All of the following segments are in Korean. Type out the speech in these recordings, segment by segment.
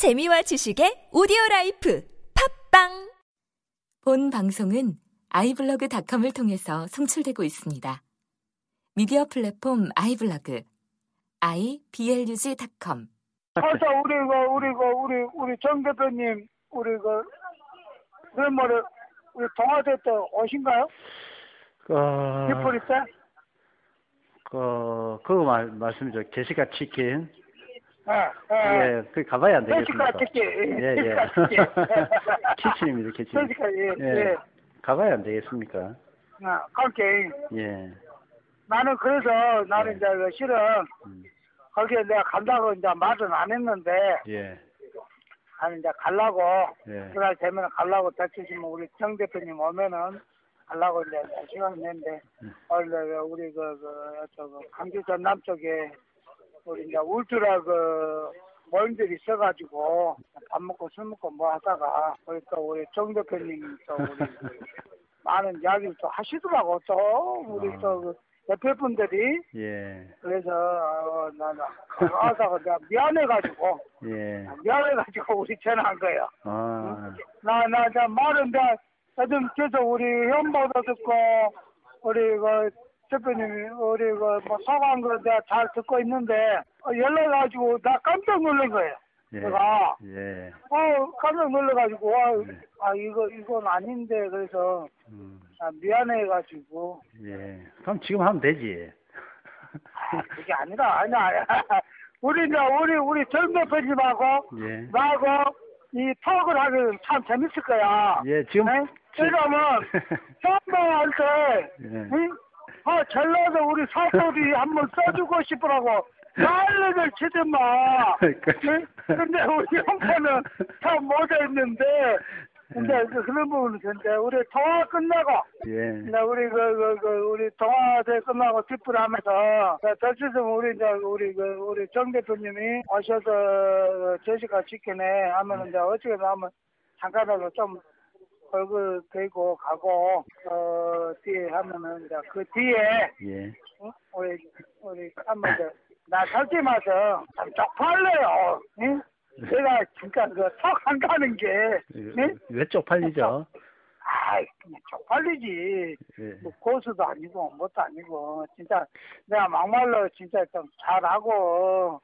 재미와 지식의 오디오 라이프 팝빵 본 방송은 아이블로그닷컴을 통해서 송출되고 있습니다. 미디어 플랫폼 아이블로그 iblog.com 그래서 우리 그 우리 그 우리 우리 정 대표님 우리 그 말을 우리 동아대 때 오신가요? 어, 디프리 때? 그, 그거 말, 말씀이죠. 게시가 치킨. 예, 예. 예, 그 가봐야 안 되겠습니까? 치킨. 예, 예. 키친입니다, 키친. 게시가, 예, 예. 예. 가봐야 안 되겠습니까? 아, 그렇게 예. 나는 그래서 나는 이제 그 실은 음, 거기에 내가 간다고 이제 말은 안 했는데 예. 나는 이제 가려고 예. 그날 되면 가려고 다치시면 우리 정 대표님 오면은 가려고 이제 시간 냈는데 음. 원래 그 우리 그그저 강주 전남 쪽에 우리 이제 울트라 그 모임들이 있어가지고 밥 먹고 술 먹고 뭐 하다가 우리 또 우리 정 대표님 또 우리 그 많은 이야기를 또 하시더라고 또 우리 아. 또그 옆에 분들이 예. 그래서 어, 나는 가다가 내가 미안해가지고 예. 미안해가지고 우리 전화한 거예요. 아, 나, 나, 나 말은 나, 요즘 계속 우리 현보도 듣고, 우리 그, 대표님이, 우리 그, 뭐, 소감 거 내가 잘 듣고 있는데, 어, 연락 가지고 나 깜짝 놀란 거예요. 예. 내가, 예. 어, 깜짝 놀라가지고, 아, 네. 아, 이거, 이건 아닌데, 그래서, 음, 아, 미안해가지고, 예. 그럼 지금 하면 되지. 아, 그게 아니라, 아니야. 우리, 이제, 우리, 우리 정 대표님하고, 예. 나하고, 이 톡을 하면 참 재밌을 거야. 예, 지금. 네? 왜냐면, 썸머할 때, 예. 응? 아, 전라도 우리 사소리 한번 써주고 싶으라고 난리를 치더만. 응? 근데 우리 형편은 참 못했는데, 근데 그- 그런 부분은 근데 우리 통화 끝나고, 예. 근데 우리 그, 그, 그, 우리 동화대 끝나고 뒷불 하면서, 덧치으면 우리 이제 우리 그, 우리 정 대표님이 오셔서 제시가 지키네 하면 이제 어떻게 하면 잠깐이라도 좀 얼굴 대고 가고, 어, 뒤에 하면은 이제 그 뒤에, 예. 응? 우리, 우리 한번 이제, 나참 쪽팔려요. 응? 내가 진짜 그턱안 가는 게, 응? 왜 쪽팔리죠? 아이, 그냥 쪽팔리지. 예. 뭐 고수도 아니고 뭣도 아니고 진짜 내가 막말로 진짜 좀 잘하고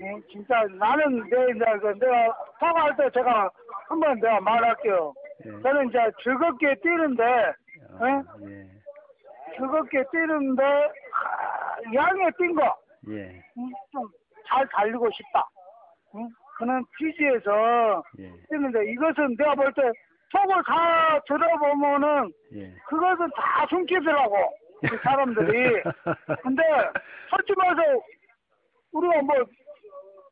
예, 진짜 나는 내그 내가 통화할 때 제가 한번 내가 말할게요. 예. 저는 이제 즐겁게 뛰는데 아, 예. 즐겁게 뛰는데 아, 양에 뛴 거. 예. 좀잘 달리고 싶다. 응? 그런 취지에서 예. 뛰는데 이것은 내가 볼 때 속을 다 들어보면은 예. 그것은 다 숨기더라고 그 사람들이. 근데 솔직히 말해서 우리가 뭐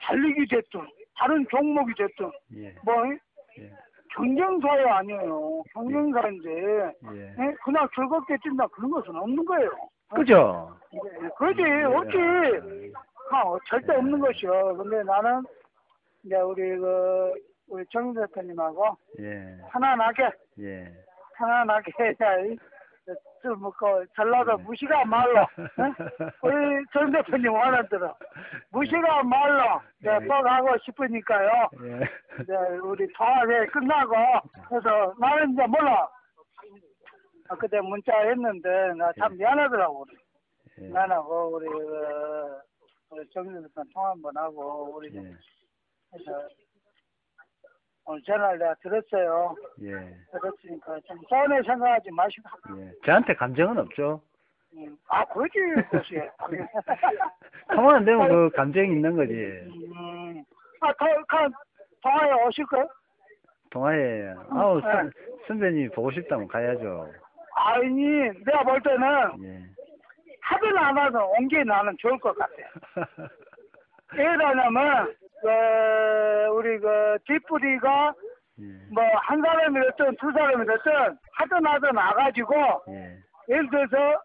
달리기 됐든 다른 종목이 됐든 예. 뭐 예. 경쟁사회 아니에요. 경쟁사인데 예. 예? 그냥 즐겁게 뛴다 그런 것은 없는 거예요. 그죠? 예, 그러지 없지. 아, 절대 없는 것이요. 근데 나는 이제 우리 그 우리 정 대표님하고 예. 편안하게 예. 편안하게 술 먹고 전라도 무시가 말로 응? 우리 정 대표님 원하대로 무시가 말로 이제 네. 또 가고 싶으니까요. 예. 이제 우리 통화회 끝나고 그래서 나는 이제 몰라. 아, 그때 문자 했는데 나 참 미안하더라고. 예. 나하고 우리 그 우리 정대표 통화 한번 하고 우리 예. 해서 오늘 전화를 내가 들었어요. 예. 들었으니까 좀 서운해 생각하지 마시고. 예. 저한테 감정은 없죠. 음, 아, 그렇지, 그렇지. 통화 안 되면 그 감정이 있는 거지. 음, 아, 더, 그, 동아에 오실 거요? 통화에, 아우, 선, 선배님 보고 싶다면 가야죠. 아니, 내가 볼 때는 예. 하든 안 하든 온 게 나는 좋을 것 같아. 왜냐면, 그, 우리 그, 뒷부리가 예. 뭐, 한 사람이 됐든 두 사람이 됐든 하든 하든 와가지고, 예. 예를 들어서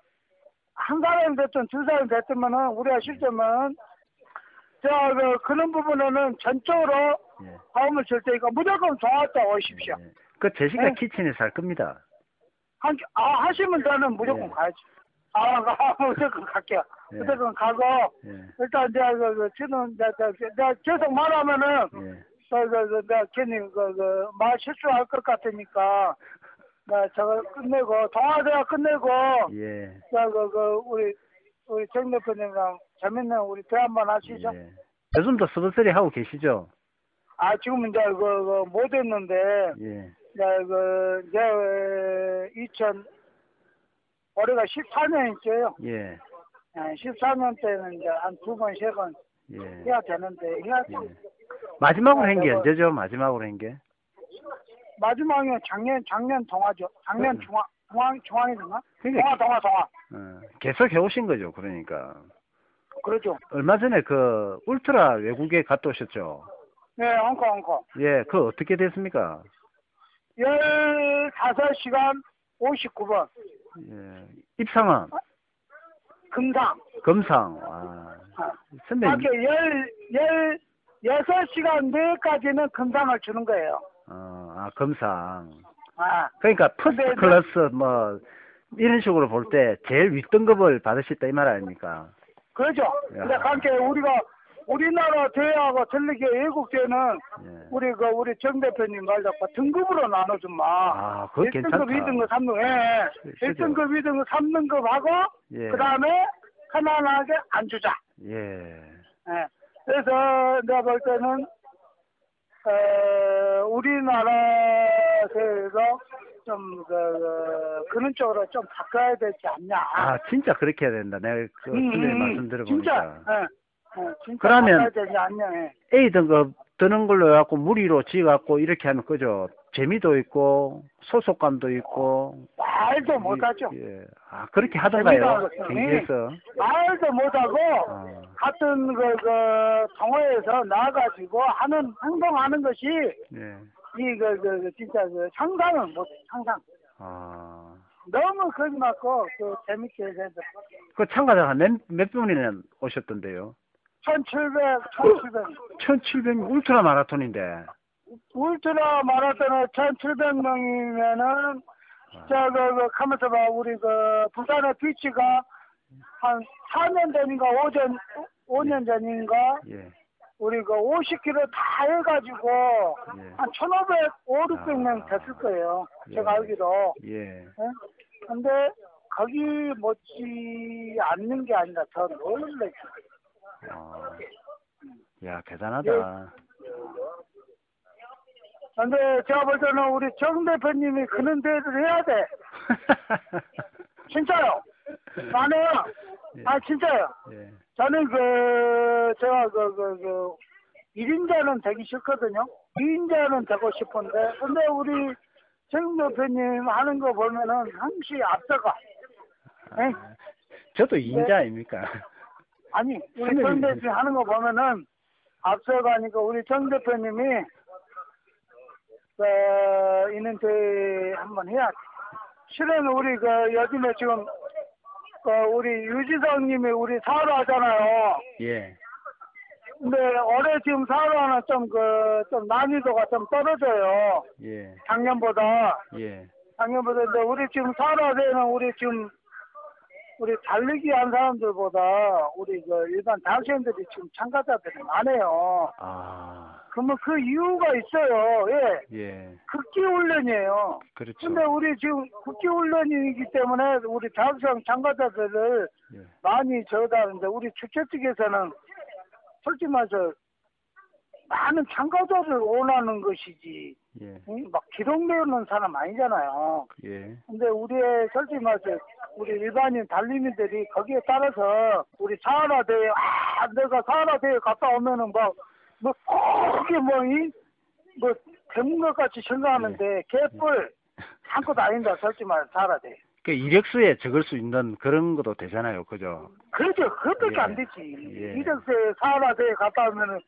한 사람이 됐든 두 사람이 됐으면은 우리가 실제면 저 그, 그런 부분에는 전적으로 예. 도움을 줄 테니까 무조건 도왔다 오십시오. 예. 그 제시카 네. 키친에서 할 겁니다. 한, 아, 하시면 저는 무조건 예. 가야지. 아, 가, 무조건 갈게요. 예. 무조건 가고, 예. 일단 내가 그, 그, 지금 내가, 내가 계속 말하면은, 예. 그, 그, 그, 내가 괜히, 그, 그, 말 실수할 것 같으니까, 나 저거 끝내고, 동아대학 끝내고, 예. 자, 그, 그, 우리, 우리 정 대표님이랑 재밌는 우리 대화 한번 하시죠. 예. 요즘도 서브서리 하고 계시죠? 아, 지금 이제 그, 그, 못 했는데, 예. 이제 그, 이제, 2000, 올해가 14년이죠. 예. 14년 때는 이제 한 두 번, 세번 예. 해야 되는데, 해야지. 예. 마지막으로 한 게 언제죠? 마지막으로 한 게? 마지막에 작년, 작년 동화죠. 작년 음. 중앙, 중앙, 중앙이었나? 그러니까 동화, 동화, 동화. 어, 계속 해오신 거죠, 그러니까. 그러죠. 얼마 전에 그 울트라 외국에 갔다 오셨죠? 네, 홍콩, 홍콩. 예, 그 어떻게 됐습니까? 15시간 59분. 예. 입상은 금상. 금상. 아, 선배님. 이렇게 열, 열, 여섯 시간 내까지는 금상을 주는 거예요. 어, 아, 금상. 아, 그러니까 first class 뭐 이런 식으로 볼 때 제일 윗등급을 받으셨다 이말 아닙니까? 그렇죠. 야. 근데 그렇게 우리가 우리나라 대회하고 틀리게 외국 대회는 예. 우리 그 우리 정 대표님 말 잡고 등급으로 나눠준마. 아, 그거 1등급, 괜찮다. 2등급, 3등급. 예. 그죠. 1등급, 2등급, 3등급 하고 예. 그다음에 편안하게 안 주자. 예. 예. 그래서 내가 볼 때는 어, 우리나라에서 좀 그, 그, 그런 쪽으로 좀 바꿔야 되지 않냐. 아, 진짜 그렇게 해야 된다. 내가 그 음, 음, 말씀 진짜, 들어보니까. 예, 예, 진짜 그러면- 되지 않냐. 예. A 등급 드는 걸로 해갖고 무리로 지어갖고 이렇게 하면 그죠? 재미도 있고 소속감도 있고. 말도 못하죠. 예. 아, 그렇게 하던가요? 경기에서. 말도 못하고 어. 같은 그, 그 동호회에서 나가지고 하는 행동하는 것이 예. 이 그, 그, 그 진짜 그 상상은 못 상상. 아. 너무 거기 맞고 그 재밌게 해서 그 참가자가 몇, 몇 분이나 오셨던데요? 1700, 1700. 1700 울트라 마라톤인데. 울트라 마라톤에 1700명이면은 저, 그, 그, 가면서 봐, 우리 그, 부산의 비치가 한 4년 전인가 5전, 5년 전인가 예. 우리 그 50km 다 해가지고 예. 한 1,500, 5, 600명 아. 됐을 거예요. 예. 제가 알기로. 예. 예? 근데 거기 못지 않는 게 아니라 더 놀랬죠. 아. 야, 대단하다. 근데 제가 볼 때는 우리 정 대표님이 그런 데를 해야 돼. 진짜요. 나는, 예. 아, 진짜요. 예. 저는 그, 제가 그, 그, 그, 1인자는 되기 싫거든요. 2인자는 되고 싶은데, 근데 우리 정 대표님 하는 거 보면은 항시 앞서가. 예? 아, 저도 인자 아닙니까? 아니, 우리. 정 대표님 하는 거 보면은 앞서가니까 우리 정 대표님이 그, 있는 데 한번 해야 돼. 실은 우리 그 요즘에 지금 그 우리 유지성 님이 우리 사로 하잖아요. 예. 근데 올해 지금 사로는 좀 그, 좀 난이도가 좀 떨어져요. 예. 작년보다. 예. 작년보다. 근데 우리 지금 사로 대회는 우리 지금 우리 달리기 한 사람들보다 우리 그 일반 대학생들이 지금 참가자들이 많아요. 아. 그러면 그 이유가 있어요. 예. 예. 극기 훈련이에요. 그렇죠. 근데 우리 지금 국기 훈련이기 때문에 우리 자학생 참가자들을 예. 많이 저다는데 우리 주최 측에서는 솔직히 말해서 많은 참가자를 원하는 것이지 예. 응? 막 기록 내는 사람 아니잖아요. 예. 근데 우리의 솔직히 말해서 우리 일반인 달리민들이 거기에 따라서 우리 사하라 대회 아 내가 사하라 대회 갔다 오면은 막뭐 그게 뭐이뭐 대문것 같이 생각하는데 개뿔 한것도 아닌다 솔직히 말해서 사하라 대회. 그 이력서에 적을 수 있는 그런 것도 되잖아요. 그죠? 그렇죠. 그것밖에 예. 안 되지. 예. 이력서에 대회 갔다 오면은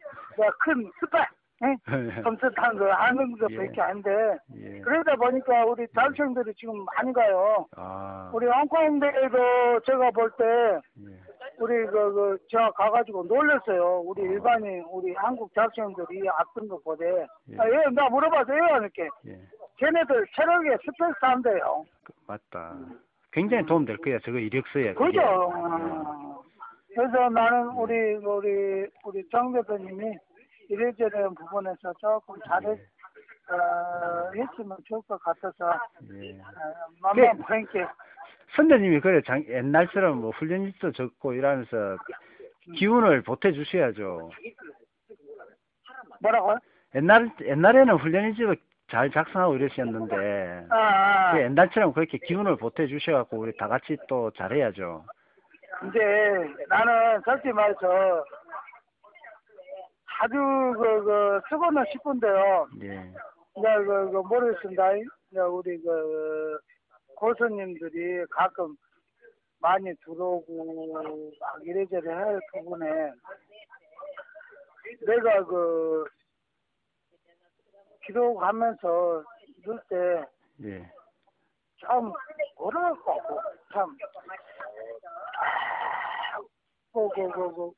스펙 응? 점수 탄거 하는 것밖에 예. 아닌데 예. 그러다 보니까 우리 대학생들이 지금 많이 가요. 아. 우리 홍콩 대회도 제가 볼때 예. 우리 그, 그 제가 가가지고 놀랐어요. 우리 일반인 우리 한국 대학생들이 앞선 거 보대. 예. 아, 예, 나 물어봐서요, 이렇게. 예. 걔네들 체력에 스펙스 한대요. 그, 맞다. 굉장히 도움 될 거야. 저거 이력서에. 그죠? 어. 그래서 나는 우리 우리 우리 정 대표님이 이래저래 부분에서 조금 잘했, 어, 했으면 좋을 것 같아서, 예. 어, 만만 보니까, 선배님이 그래 장, 옛날처럼 뭐 훈련일도 적고 이러면서 기운을 보태 주셔야죠. 뭐라고요? 옛날 옛날에는 훈련일지도 잘 작성하고 이러셨는데 아, 아, 그 옛날처럼 그렇게 기운을 보태 주셔갖고 우리 다 같이 또 잘해야죠. 이제 나는 솔직히 말해서 자주 그, 그, 쓰고는 싶은데요. 예. 이제 그, 그 모르겠습니다. 이제 우리 그 고수님들이 가끔 많이 들어오고 막 이래저래 할 부분에 내가 그 기록하면서 넣을 때 예. 참 뭐랄까 참 그그 그 그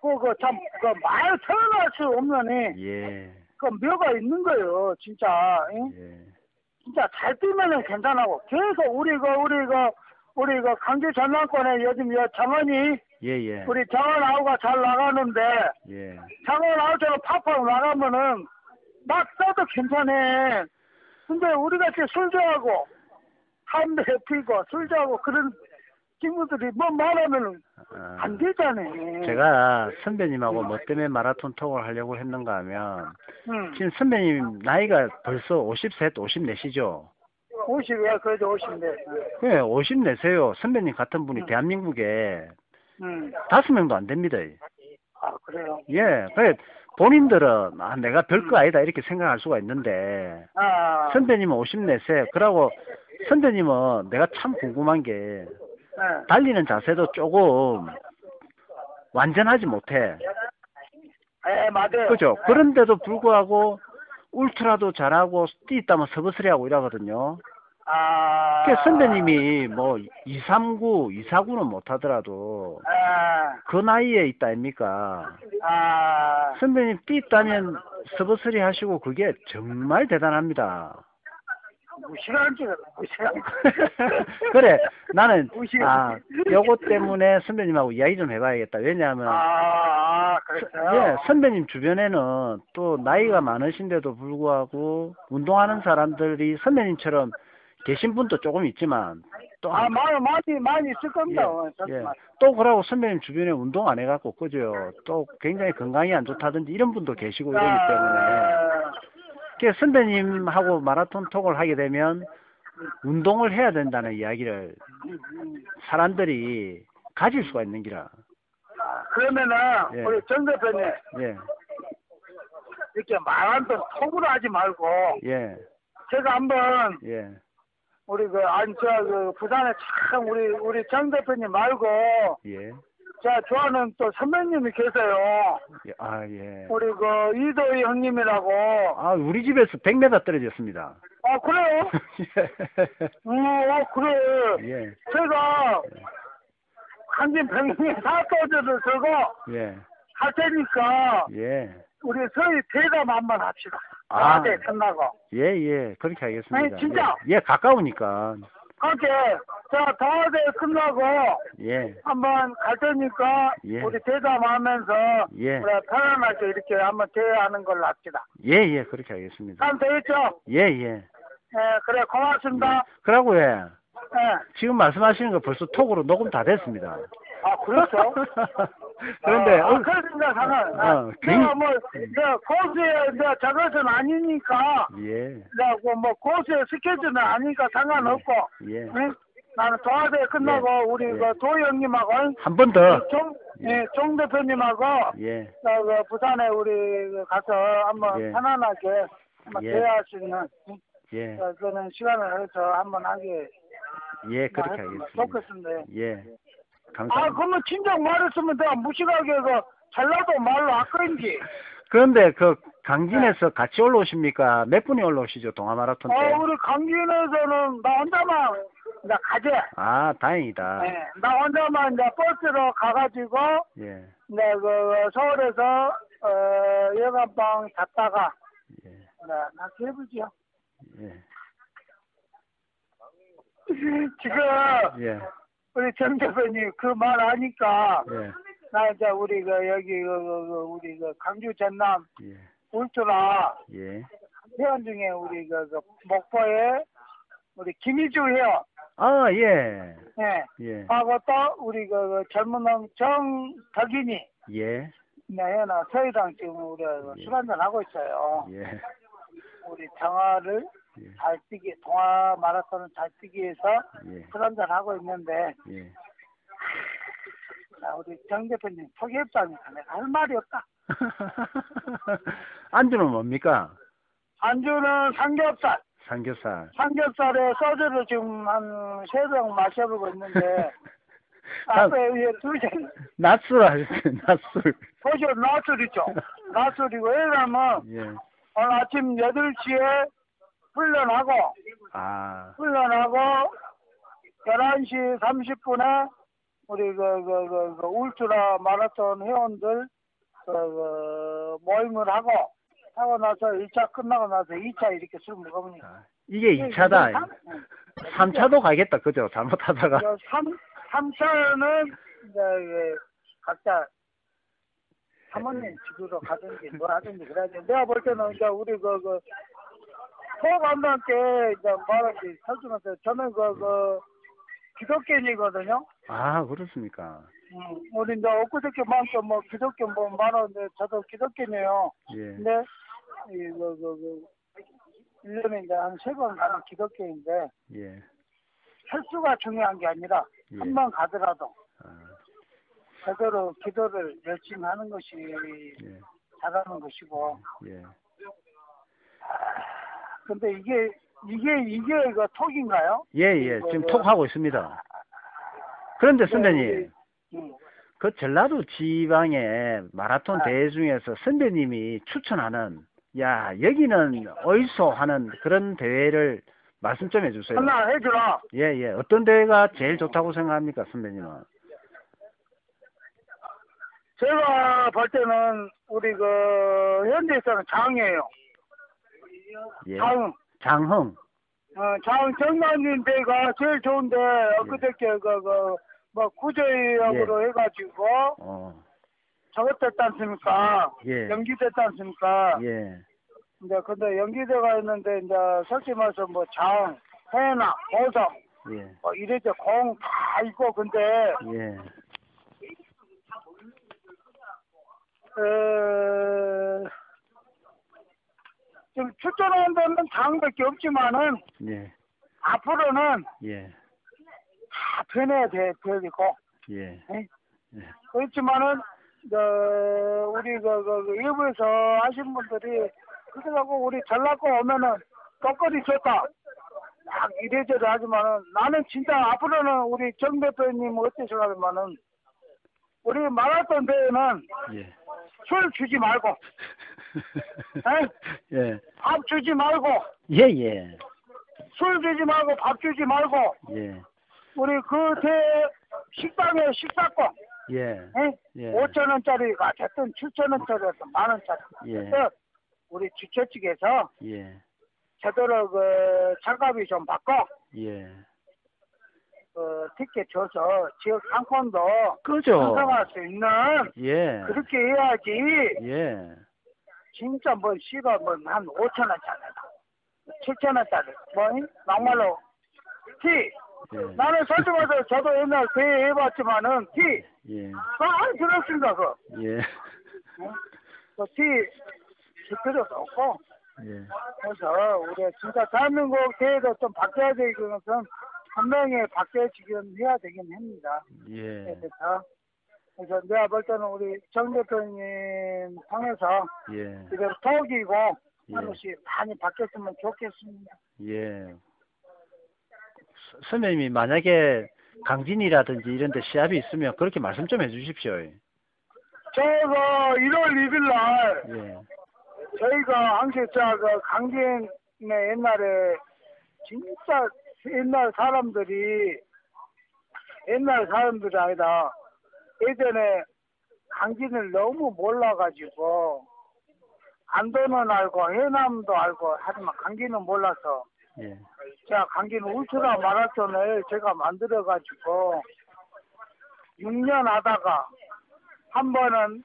그 그 참 그 말 표현할 수 없는 예. 그 묘가 있는 거예요 진짜 응? 예. 진짜 잘 뛰면은 괜찮하고 계속 우리 그 우리 그 우리 그 강주 전남권에 요즘 여 정원이 예, 예. 우리 정원 아우가 잘 나가는데 예. 정원 아우처럼 팍팍 나가면은 막 써도 괜찮아. 근데 우리 같이 술 좋아하고 담배 피고 술 좋아하고 그런 친구들이 뭐 말하면은 아, 안 되잖아요. 제가 선배님하고 뭐 때문에 마라톤 톡을 하려고 했는가 하면 응. 지금 선배님 나이가 벌써 53, 54시죠? 50이야 그래도 50인데. 예, 54세요. 선배님 같은 분이 응. 대한민국에 응. 다섯 명도 안 됩니다. 아 그래요. 예, 그래 본인들은 아, 내가 별거 아니다 이렇게 생각할 수가 있는데 아. 선배님은 54세. 그러고 선배님은 내가 참 궁금한 게 네. 달리는 자세도 조금 완전하지 못해. 예 맞아요. 그죠? 예. 그런데도 불구하고 울트라도 잘하고 뛰 있다면 서브스리하고 이러거든요. 아. 그 선배님이 뭐 239, 249는 못하더라도 아. 그 나이에 있다 아닙니까? 아. 선배님 뛰있다면 서브스리 하시고 그게 정말 대단합니다. 무시간 줄 무시간. 그래 나는 무시간. 아 요거 때문에 선배님하고 이야기 좀 해봐야겠다. 왜냐하면 아, 아 그랬어요. 예, 선배님 주변에는 또 나이가 많으신데도 불구하고 운동하는 사람들이 선배님처럼 계신 분도 조금 있지만 또 아, 많이, 많이, 많이 있을 겁니다. 어, 예. 또 그러고 선배님 주변에 운동 안 해갖고 그죠? 또 굉장히 건강이 안 좋다든지 이런 분도 계시고 이러기 때문에 아, 그 선배님하고 마라톤 톡을 하게 되면 운동을 해야 된다는 이야기를 사람들이 가질 수가 있는 기라. 그러면은, 예. 우리 정 대표님, 예, 이렇게 말한던 톡으로 하지 말고, 예, 제가 한번, 예, 우리 그, 아니, 저, 그, 부산에 참, 우리, 우리 정 대표님 말고, 예, 제가 좋아하는 또 선배님이 계세요. 예, 아, 예. 우리 그, 이도희 형님이라고. 아, 우리 집에서 100m 떨어졌습니다. 아, 그래요? 음, 어, 그래. 예, 제가, 한진 병영에 사또저를 들고, 예, 할 테니까, 예, 우리 서희 대담 한번 합시다. 아. 어제 끝나고. 예, 예, 그렇게 하겠습니다. 아니, 진짜? 예, 예, 가까우니까. 그렇게 자 동아대 끝나고 예, 한번 갈 테니까 예. 우리 대담하면서 예. 우리 편안하게 이렇게 한번 대화하는 걸로 합시다. 예, 예, 그렇게 하겠습니다. 참 되겠죠? 예, 예. 예, 그래 고맙습니다. 그러고 예, 예. 지금 말씀하시는 거 벌써 톡으로 녹음 다 됐습니다. 아 그렇죠? 그런데, 아, 어, 그러니까 상관. 아, 어, 내가 뭐 내가 고수의 내가 저것은 아니니까 예, 내가 뭐, 뭐 고수의 스케줄은 아니니까 상관없고. 예. 응? 나는 동아대 끝나고 우리 예. 그 도희 형님하고 한 번 더. 종, 예, 종 대표님하고 예, 나그 부산에 우리 그 가서 한번 예. 편안하게 한번 예. 대화할 수 있는 응? 예, 어, 그런 시간을 해서 한번 하게 예, 그렇게 하겠습니다. 좋겠습니다. 예, 아, 감사합니다. 그러면 진작 말했으면 내가 무식하게 그 잘라도 말로 아까인지. 그런데 그 강진에서 같이 올라오십니까? 몇 분이 올라오시죠? 동아 마라톤 때? 어, 우리 강진에서는 나 혼자만 이제 가재. 아, 다행이다. 예, 나 혼자만 이제 버스로 가가지고 예, 네, 그 서울에서 어, 여관방 잡다가 예, 네, 나 해보지요. 예, 지금 예, 우리 정 대표님 그 말 하니까 예, 나 이제 우리 그 여기 그, 그, 그 우리 그 강주 전남 예. 울트라 예. 회원 중에 우리 그, 그 목포에 우리 김희주 회원 아, 예. 예. 예. 하고 또 우리 그, 그 젊은 놈 정덕인이 예. 네, 나 서해당 지금 우리 예. 술 한잔 하고 있어요. 예. 우리 정화를 예. 잘 뛰기, 동화 마라톤을 잘 뛰기 위해서 예. 술 한잔 하고 있는데, 예. 자, 우리 정 대표님 포기했다니까 내가 할 말이 없다. 안주는 뭡니까? 안주는 삼겹살. 삼겹살. 삼겹살에 소주를 지금 한 세 병 마셔보고 있는데, 아, 앞에 위에 두 잔, 낮술 하셨어요, 낮술. 보죠, 낮술이죠. 낮술이고, 왜냐면 예. 오늘 아침 8시에 훈련하고, 아, 훈련하고 11시 30분에 우리 그, 그, 그, 그 울트라 마라톤 회원들 그, 그 모임을 하고 하고 나서 1차 끝나고 나서 2차 이렇게 술 먹으면 아, 이게 2차다. 3 차도 가겠다, 그죠? 잘못하다가. 3, 3차는 이제 그 각자 사모님 집으로 가든지 뭘 하든지 그래야지. 내가 볼 때는 이제 우리 그, 그, 포감독께 이제 말하지 설주면서 저는 그, 그, 기독교인이거든요. 아, 그렇습니까? 음, 우리 이제 엊그저께 만큼 뭐 기독교 뭐 말하는데 저도 기독교네요. 예. 근데, 이, 그, 그, 그, 1년에 이제 한 세 번 가는 기독교인데, 예. 횟수가 중요한 게 아니라, 예. 한번 가더라도, 아, 제대로 기도를 열심히 하는 것이 예. 잘하는 것이고, 예. 근데 이게, 이게, 이게 그 톡인가요? 예, 예. 지금 톡 하고 있습니다. 그런데 선배님, 음. 그 전라도 지방의 마라톤 아. 대회 중에서 선배님이 추천하는, 야, 여기는 어디서 하는 그런 대회를 말씀 좀 해주세요. 하나 해주라. 예, 예. 어떤 대회가 제일 좋다고 생각합니까, 선배님은? 제가 볼 때는 우리 그 현지에서는 장이에요. 예. 장. 장흥. 어, 장 정남진 대가 제일 좋은데 엊그저께 그그뭐 구제역으로 해가지고 어, 저것 됐지 않습니까? 예. 연기됐지 않습니까? 예. 이제 근데 연기대가 있는데 이제 솔직히 말해서 뭐 장, 해나, 보석 예. 뭐 이래저 공 다 있고 근데 예. 어, 지금 출전하는 데는 장밖에 없지만은 예. 앞으로는 예. 다 변해야 돼 되고 예. 예? 예. 그렇지만은 그 우리 그, 그, 그 일부에서 하신 분들이 그래갖고 우리 전라고 오면은 떡거리 좋다 막 이래저래 하지만은 나는 진짜 앞으로는 우리 정 대표님 어떻게 생각하면은 우리 마라톤 대회는 예. 술 주지 말고 예. 밥 주지 말고 예, 예. 술 주지 말고 밥 주지 말고 예. 우리 그 대회 식당에 식사권 예. 예. 5천 원짜리가 됐든 7천 원짜리였든 만 원짜리 예. 우리 주최 측에서 예. 제대로 그 장갑이 좀 바꿔 예. 그 티켓 줘서 지역 상권도 그죠? 형성할 수 있는 예. 그렇게 해야지 예. 진짜 뭐 씨가 뭐한 5천 원짜리 7천 원짜리 뭐 막말로 티 예. 나는 솔직히 말해서 저도 옛날 대회 해봤지만은 티 예. 안 들었습니다 그 예. 그티 줄 필요도 없고 예. 그래서 우리 진짜 대한민국 대회도 좀 바뀌어야 되는 것은 분명히 바뀌어지긴 해야 되긴 합니다. 예. 그래서 그래서 내가 볼 때는 우리 정 대표님 통해서 예. 지금 독이고 예. 하는 것이 많이 바뀌었으면 좋겠습니다. 예. 서- 선배님이 만약에 강진이라든지 이런 데 시합이 있으면 그렇게 말씀 좀 해주십시오. 저거 1월 2일 날 예. 저희가 항상 저그 강진의 옛날에 진짜 옛날 사람들이 옛날 사람들이 아니라 예전에 강진을 너무 몰라가지고 안도는 알고 해남도 알고 하지만 강진은 몰라서 예. 제가 강진 울트라 마라톤을 제가 만들어가지고 6년 하다가 한 번은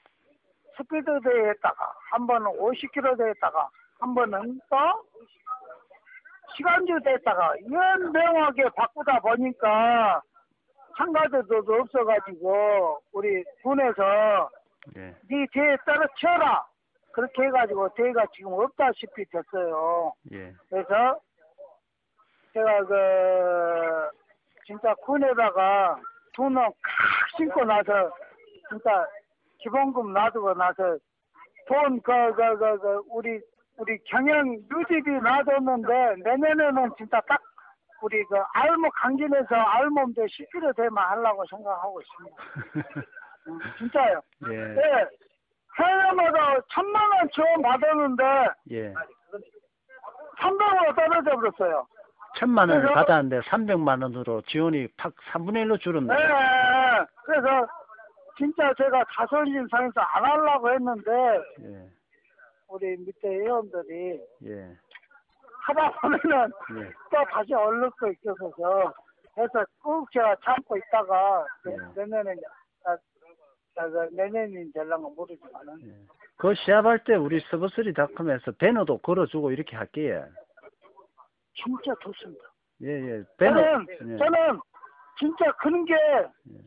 스피드 대회 했다가, 한 번은 50km 대회 했다가, 한 번은 또 시간주 대회 했다가, 이런 명하게 바꾸다 보니까 참가자들도 없어가지고, 우리 군에서 예. 네 대회 떨어쳐라! 그렇게 해가지고 대회가 지금 없다시피 됐어요. 예. 그래서 제가 그 진짜 군에다가 돈을 칵 신고 나서 진짜 기본금 놔두고 나서 돈 그 그 그 그 우리 우리 경영 유지비 놔뒀는데 내년에는 진짜 딱 우리 그 알몸 강진에서 알몸대 10kg 되면 하려고 생각하고 있습니다. 음, 진짜요. 예. 네. 해외마다 천만 원 지원 받았는데 예. 300으로 떨어져 버렸어요. 천만 원을 그래서- 받았는데 300만 원으로 지원이 팍 3분의 1로 줄었네. 네. 그래서 진짜 제가 상해서 안 하려고 했는데 예. 우리 밑에 회원들이 예. 하다 보면은 예. 또 다시 얼를 거 있어서 그래서 꾹 제가 참고 있다가 예. 내년에 아, 아, 그 내년이 될랑가 모르지만은 예. 그 시합할 때 우리 서버스리닷컴에서 배너도 걸어주고 이렇게 할게요. 진짜 좋습니다. 예, 예. 배너. 저는 예. 저는 진짜 그런 게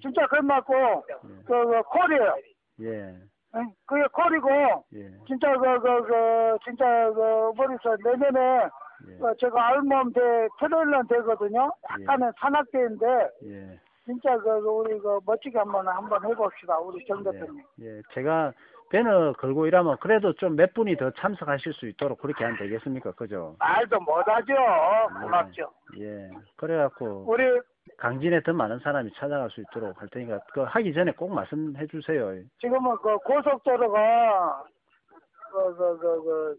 진짜 끝났고 예. 그, 그 콜이에요. 예. 응? 그게 콜이고 예. 진짜 그 그 그 진짜 그 머리서 내년에 예. 그 제가 알몸 대 토요일 날 되거든요. 약간의 산악대인데 예. 진짜 그, 그 우리 그 멋지게 한번 한번 해봅시다 우리 정 대표님. 예. 제가 배너 걸고 이러면 그래도 좀 몇 분이 더 참석하실 수 있도록 그렇게 하면 되겠습니까? 그죠? 말도 못하죠. 고맙죠. 예. 그래갖고 우리 강진에 더 많은 사람이 찾아갈 수 있도록 할 테니까 그 하기 전에 꼭 말씀해 주세요. 지금은 그 고속도로가 그 그 그 그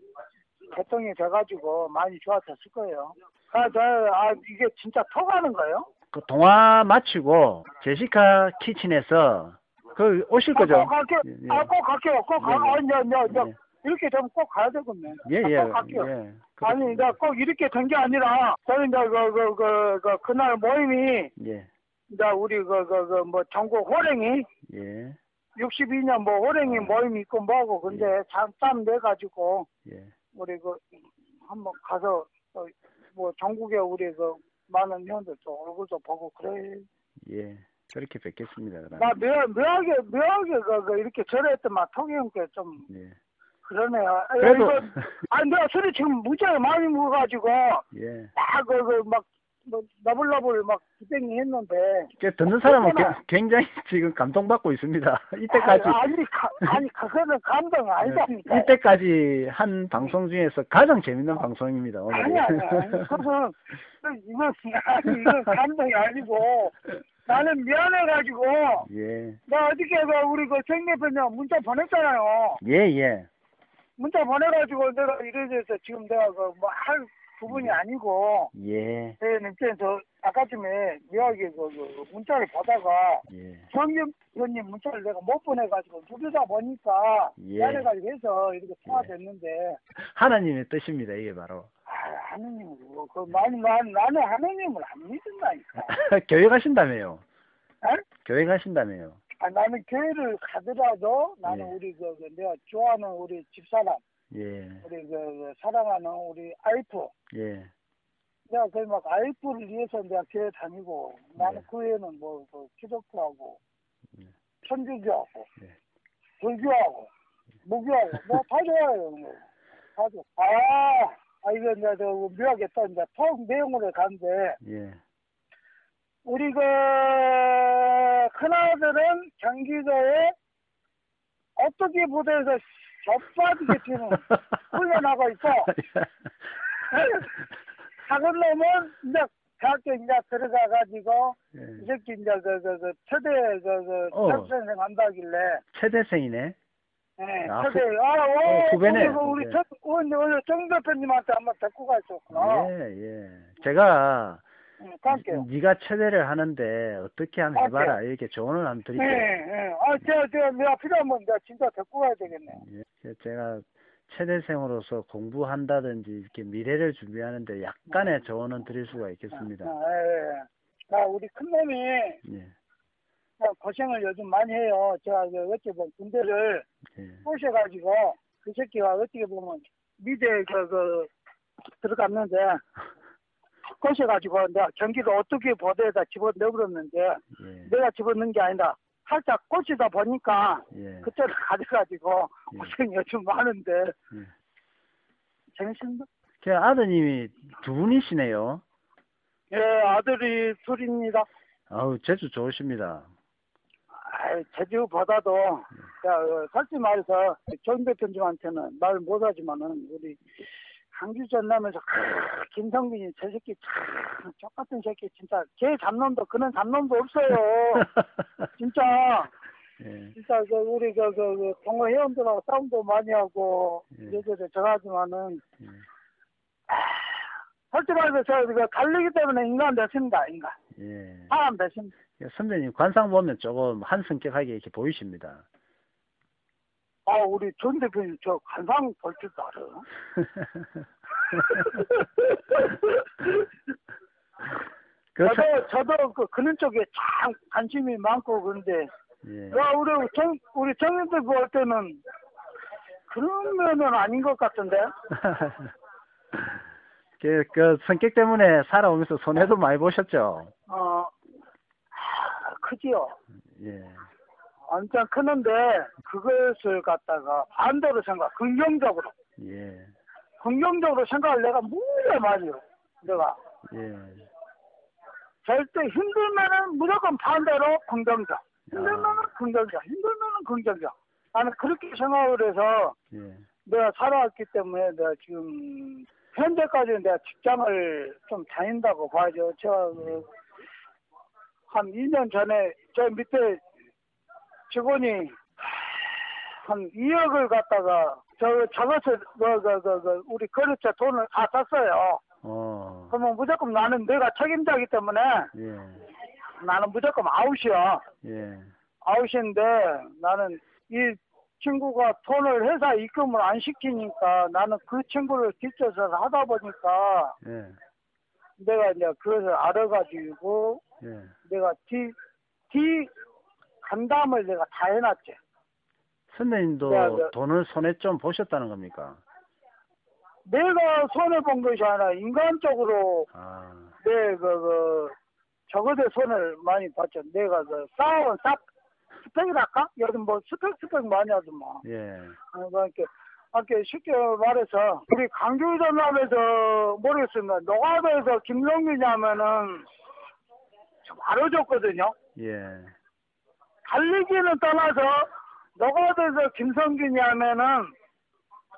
개통이 돼가지고 많이 좋아졌을 거예요. 아, 저, 아, 이게 진짜 통하는 거예요? 그 동화 마치고 제시카 키친에서 그 오실 아, 거죠? 꼭 갈게요. 예, 예. 아, 꼭 갈게요. 꼭 가. 예, 예. 아, 이제, 이제, 이제 예. 이렇게 되면 꼭 가야 되겠네. 예, 아, 예. 꼭 갈게요. 예. 아니, 이제 꼭 이렇게 된 게 아니라, 저희 이제 그, 그, 그, 그, 그날 모임이, 예. 이제 우리 그, 그, 그, 뭐, 전국 호랭이, 예. 62년 뭐, 호랭이 모임이 있고 뭐하고, 근데 잠, 짬 내가지고, 예. 우리 그, 한번 가서, 어, 뭐, 전국에 우리 그, 많은 회원들도 얼굴도 보고, 그래. 예. 그렇게 뵙겠습니다. 그럼. 나 묘, 묘하게, 묘하게 그, 그, 이렇게 절했더만, 통이 형께 좀, 예. 그러네요. 아, 그래도- 이거, 아니, 내가 술이 지금 무지하게 많이 먹어가지고, 예. 딱, 그, 그, 막, 뭐, 너블너블 막 기댕이 했는데. 듣는 사람은. 게- 굉장히 지금 감동받고 있습니다. 이때까지 아니, 아니, 가, 아니, 그거는 감동 아니다니까. 이때까지 한 방송 중에서 가장 재밌는 방송입니다. 오늘. 아니, 아니, 아니. 그건, 이건, 아니, 이건 감동이 아니고, 나는 미안해가지고, 예. 나 어저께 그, 우리 그 생대표님 문자 보냈잖아요. 예, 예. 문자 보내가지고 내가 이래서 지금 내가 그, 뭐, 할 부분이 아니고, 예. 네, 저 아까쯤에 이야기 그, 그 문자를 보다가 예. 정경 의원님 문자를 내가 못 보내가지고 두개다 보니까 예. 미안해가지고 해서 이렇게 통화됐는데 하나님의 뜻입니다. 이게 바로. 아, 하느님 그거 그 나는 난 나는 하느님을 안 믿는다니까. 교회 가신다며요. 에? 교회 가신다며요. 아, 나는 교회를 가더라도 나는 예. 우리 그, 그 내가 좋아하는 우리 집사람 예. 우리 그, 그 사랑하는 우리 아이프 예. 내가 거의 막 아이프를 위해서 내가 교회 다니고 나는 예. 그 외에는 뭐, 뭐 기독교 하고 예. 천주교하고 예. 불교하고 무교하고 뭐다 좋아해요. 뭐. 다 좋아. 아, 아 이거 이제 저 묘하게 또 이제 통 내용으로 가는데 예. 우리 그 큰아들은 경기도에 어떻게 부대에서 젖빠지게 지금 훈련하고 있고 작은 놈은 이제 대학교 이제 들어가가지고 이 예. 새끼 이제 그, 그, 그, 초대, 그, 그, 어. 한다길래, 최대생이네. 예, 아, 초대, 후- 아, 오, 어, 후배네, 그 우리. 정, 오늘, 오늘 정 대표님한테 한번 데리고 가있었구나. 예, 예. 제가 응, 갈게요. 네가 최대를 하는데 어떻게 하면 해봐라 이렇게 조언을 한번 예, 드릴게요. 예. 아, 제가, 제가, 내가 필요하면 내가 진짜 데리고 가야 되겠네. 예, 제가 최대생으로서 공부한다든지 이렇게 미래를 준비하는데 약간의 조언은 드릴 수가 있겠습니다. 아, 예, 예. 나 우리 큰 놈이 예, 어, 고생을 요즘 많이 해요. 제가 그 어떻게 보면 군대를 예. 꼬셔가지고 그 새끼가 어떻게 보면 미대 그, 그 들어갔는데 꼬셔가지고 내가 경기도 어떻게 보도에다 집어넣어버렸는데 예. 내가 집어넣은 게 아니다. 살짝 꼬시다 보니까 예. 그때를 가져가지고 예. 고생이 요즘 많은데 예. 재밌습니다. 제 아드님이 두 분이시네요. 예, 아들이 둘입니다. 아우, 제주 좋으십니다. 아이, 제주보다도 자, 어, 솔직히 말해서 정 대표님한테는 말 못하지만은 우리 강주 전남에서 크, 김성빈이 저 새끼 참 똑같은 새끼 진짜 걔 잡놈도 그는 잡놈도 없어요. 진짜 예. 진짜 그 우리 그, 그, 그 동호 회원들하고 싸움도 많이 하고 예. 이래저래 저하지만은 예. 솔직히 말해서 저 이거 갈리기 때문에 인간 됐습니다 인간 예. 사람 됐습니다. 선배님 관상 보면 조금 한성격하게 이렇게 보이십니다. 아 우리 전 대표님 저 간상 볼 줄도 알아. 그 참- 저도 저도 그 그런 쪽에 참 관심이 많고 그런데 예. 야 우리 정 우리 정인들 볼 때는 그런 면은 아닌 것 같은데 그, 그 성격 때문에 살아오면서 손해도 많이 보셨죠? 어 아, 크지요 예. 완전 크는데 그것을 갖다가 반대로 생각 긍정적으로 예. 긍정적으로 생각을 내가 무려 많이 요 내가 예. 절대 힘들면은 무조건 반대로 긍정적 힘들면은 아. 긍정적 힘들면은 긍정적 나는 그렇게 생각을 해서 예. 내가 살아왔기 때문에 내가 지금 현재까지 내가 직장을 좀 다닌다고 봐야죠. 제가 그, 한 2년 전에 저 밑에 직원이 한 2억을 갖다가 저 저것을 그, 그, 그, 그 우리 거래처 돈을 다 썼어요. 어. 그러면 무조건 나는 내가 책임자기 때문에 예. 나는 무조건 아웃이야. 예. 아웃인데 나는 이 친구가 돈을 회사 입금을 안 시키니까 나는 그 친구를 뒷조사를 하다 보니까 예. 내가 이제 그것을 알아가지고 예. 내가 뒤, 뒤 간담을 내가 다 해놨지. 선배님도 네, 네. 돈을 손에 좀 보셨다는 겁니까? 내가 손해 본 것이 아니라 인간적으로 아. 내 그, 그, 저거대 손을 많이 봤죠. 내가 그 싸운 쌉, 스펙이랄까? 요즘 뭐 스펙 스펙 많이 하더만. 예. 어, 그러니까 이렇게 쉽게 말해서 우리 강주 전남에서 모르겠습니다. 노가다에서 김동균이냐면은 좀 알아줬거든요. 예. 달리기는 떠나서 노가다에서 김성균이냐면은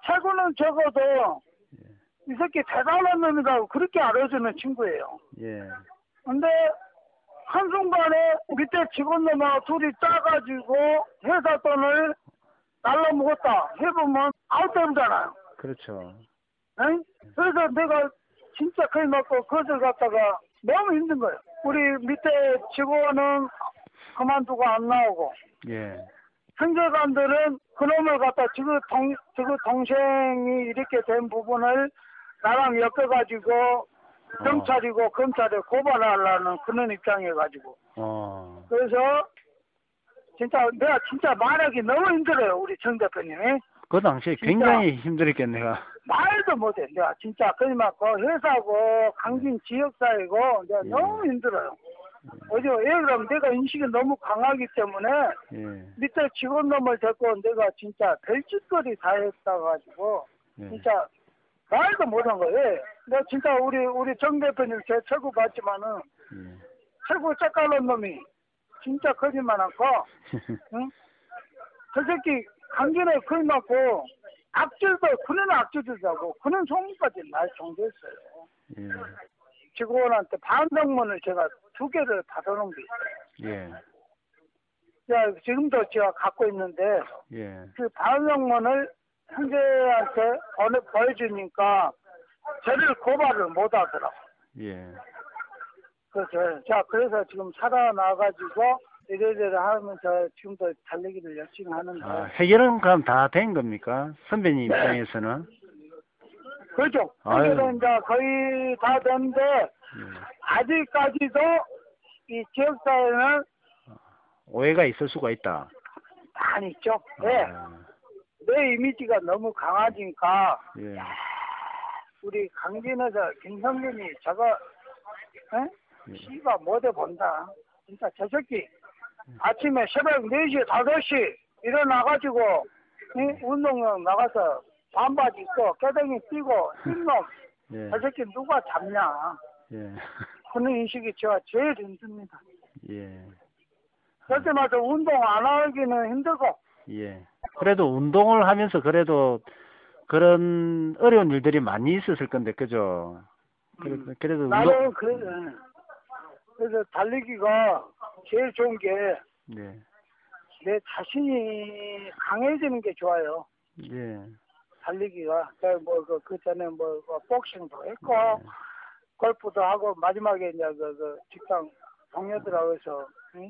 최고는 적어도 이 새끼 대단한 놈이라고 그렇게 알아주는 친구예요. 예. 근데 한순간에 밑에 직원놈하고 둘이 짜가지고 회사 돈을 날라먹었다 해보면 아웃되잖아요. 그렇죠. 응? 그래서 내가 진짜 큰일 났고 그것을 갖다가 너무 힘든 거예요. 우리 밑에 직원은 그만두고 안 나오고 예. 형제관들은 그놈을 갖다 지금 동, 지금 동생이 이렇게 된 부분을 나랑 엮어가지고 경찰이고 검찰에 고발하려는 그런 입장이어가지고 어. 그래서 진짜 내가 진짜 말하기 너무 힘들어요 우리 정 대표님이 그 당시에. 굉장히 힘들었겠네, 내가. 말도 못해 내가 진짜 그맞고 회사고 강진 지역사회고 내가 예. 너무 힘들어요 어제 왜 그러면 내가 인식이 너무 강하기 때문에 예. 밑에 직원놈을 데리고 내가 진짜 별짓거리 다 했다가지고 예. 진짜 말도 못한 거예요 내가 진짜 우리 우리 정 대표님 제 최고 봤지만은 예. 최고 짝깔난 놈이 진짜 거짓말 않고 응? 저 새끼 강진에 거의 맞고 악질도 그는 악질이라고 그는 소문까지 날 정도였어요. 예. 직원한테 반성문을 제가 두 개를 받아놓은 게 있어요. 예. 야, 지금도 제가 갖고 있는데 예. 그 반성문을 형제한테 보내, 보여주니까 저를 고발을 못 하더라고. 예. 그래서 자 그래서 지금 살아나가지고 이래저래 하면서 지금도 달리기를 열심히 하는데 아, 해결은 그럼 다 된 겁니까? 선배님 입장에서는? 그죠? 아유. 그래서 이제 거의 다 됐는데 예. 아직까지도 이 지역사회는 오해가 있을 수가 있다. 많이 있죠. 네. 아, 내 이미지가 너무 강하니까 예. 우리 강진에서 김성균이 저거 에? 씨가 못해 본다. 진짜 저 새끼 아침에 새벽 4시, 5시 일어나가지고 이 운동장 나가서 반바지 입고 깨덩이 뛰고 흰놈 예. 저 새끼 누가 잡냐 예. 그런 인식이 제가 제일 힘듭니다. 예. 그때마다 운동 안 하기는 힘들고 예. 그래도 운동을 하면서 그래도 그런 어려운 일들이 많이 있었을 건데, 그죠? 그래, 음. 그래도 운동, 나는 그래 그래서 달리기가 제일 좋은 게내 네. 자신이 강해지는 게 좋아요. 예. 달리기가 뭐그 그 전에 뭐그 복싱도 했고 네. 골프도 하고 마지막에 이제 그, 그 직장 동료들하고 해서 응?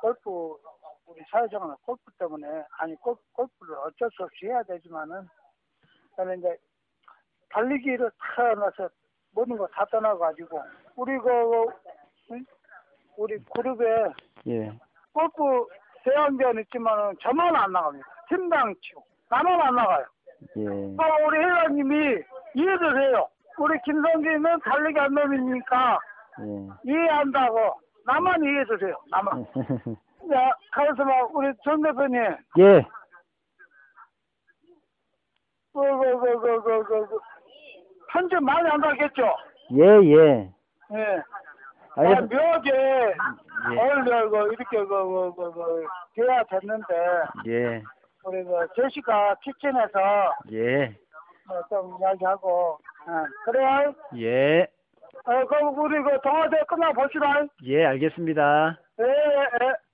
골프 우리 사회생활 골프 때문에 아니 골, 골프를 어쩔 수 없이 해야 되지만은 저는 이제 달리기를 태어나서 모든 거 다 떠나가지고 우리 그 응? 우리 그룹에 예. 골프 대항전 있지만은 저만 안 나갑니다. 팀당 치고 나만 안 나가요. 예. 아, 우리 회장님이 이해를 해요. 우리 김성기는 달리기 한 놈이니까 예. 이해한다고. 나만 이해해주세요. 나만. 야, 막 우리 정 대표님, 예. 그, 그, 그, 그, 그, 그, 그, 편집 많이 안 가겠죠? 예, 예. 예. 아, 묘하게 예. 오늘 그, 이렇게 그, 그, 그, 그, 대화 됐는데, 예. 우리 그 제시카 키친에서 예. 어, 좀 이야기하고, 어, 그래요? 예. 어, 그럼 우리 그 동아대 끝나고 봅시다. 예, 알겠습니다. 예, 예, 예.